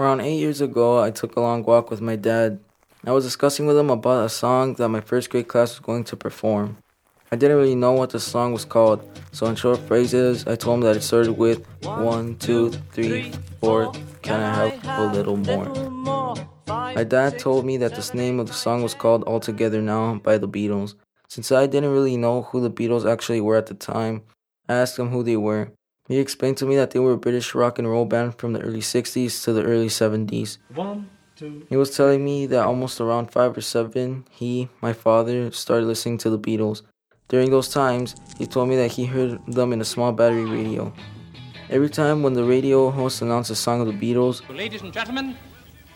Around eight years ago, I took a long walk with my dad. I was discussing with him about a song that my first grade class was going to perform. I didn't really know what the song was called, so in short phrases, I told him that it started with one, two, three, four, can I have a little more? My dad told me that the name of the song was called All Together Now by the Beatles. Since I didn't really know who the Beatles actually were at the time, I asked him who they were. He explained to me that they were a British rock and roll band from the early 60s to the early 70s. One, two. He was telling me that almost around 5 or 7, he, my father, started listening to the Beatles. During those times, he told me that he heard them in a small battery radio. Every time when the radio host announced a song of the Beatles, ladies and gentlemen,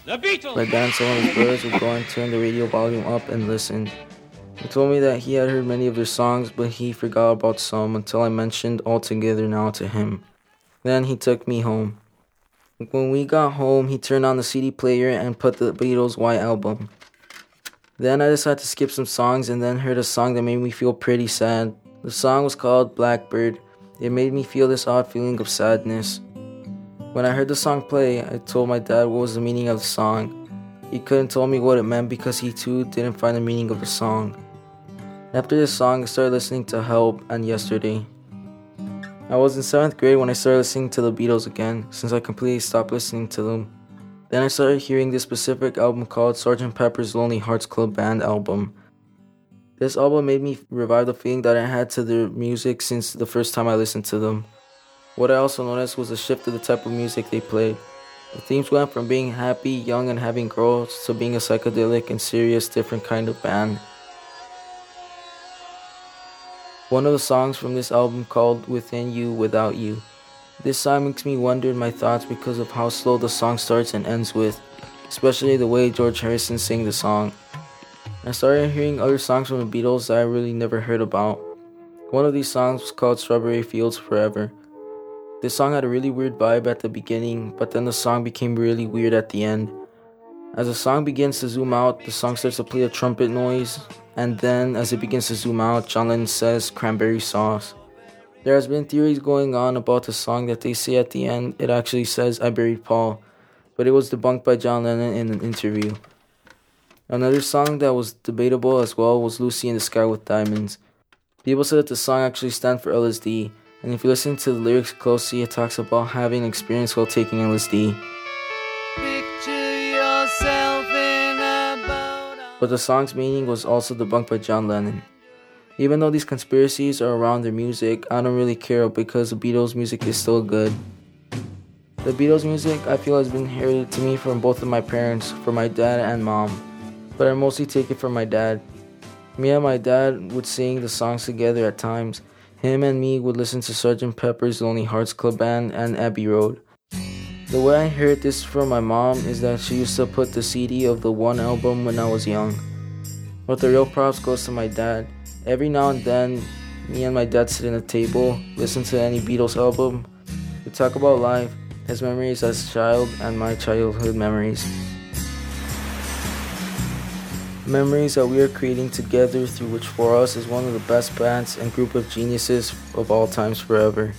the Beatles! My dad and some of his brothers would go and turn the radio volume up and listen. He told me that he had heard many of their songs, but he forgot about some until I mentioned All Together Now to him. Then he took me home. When we got home, he turned on the CD player and put the Beatles' White Album. Then I decided to skip some songs and then heard a song that made me feel pretty sad. The song was called Blackbird. It made me feel this odd feeling of sadness. When I heard the song play, I told my dad what was the meaning of the song. He couldn't tell me what it meant because he too didn't find the meaning of the song. After this song, I started listening to Help and Yesterday. I was in 7th grade when I started listening to the Beatles again, since I completely stopped listening to them. Then I started hearing this specific album called Sgt. Pepper's Lonely Hearts Club Band album. This album made me revive the feeling that I had to their music since the first time I listened to them. What I also noticed was a shift to the type of music they played. The themes went from being happy, young, and having girls to being a psychedelic and serious, different kind of band. One of the songs from this album called Within You, Without You this song makes me wonder in my thoughts because of how slow the song starts and ends with, especially the way George Harrison sang the song. I started hearing other songs from the Beatles that I really never heard about. One of these songs was called Strawberry Fields Forever. This song had a really weird vibe at the beginning, but then the song became really weird at the end. As the song begins to zoom out, the song starts to play a trumpet noise, and then as it begins to zoom out, John Lennon says cranberry sauce. There has been theories going on about the song that they say at the end it actually says I buried Paul, but it was debunked by John Lennon in an interview. Another song that was debatable as well was Lucy in the Sky with Diamonds. People said that the song actually stands for LSD, and if you listen to the lyrics closely, it talks about having experience while taking LSD. But the song's meaning was also debunked by John Lennon. Even though these conspiracies are around their music, I don't really care because the Beatles' music is still good. The Beatles' music I feel has been inherited to me from both of my parents, from my dad and mom, but I mostly take it from my dad. Me and my dad would sing the songs together at times. Him and me would listen to Sgt. Pepper's Lonely Hearts Club Band and Abbey Road. The way I heard this from my mom is that she used to put the CD of the one album when I was young. But the real props goes to my dad. Every now and then, me and my dad sit in a table, listen to any Beatles album. We talk about life, his memories as a child, and my childhood memories. Memories that we are creating together, through which for us is one of the best bands and group of geniuses of all times forever.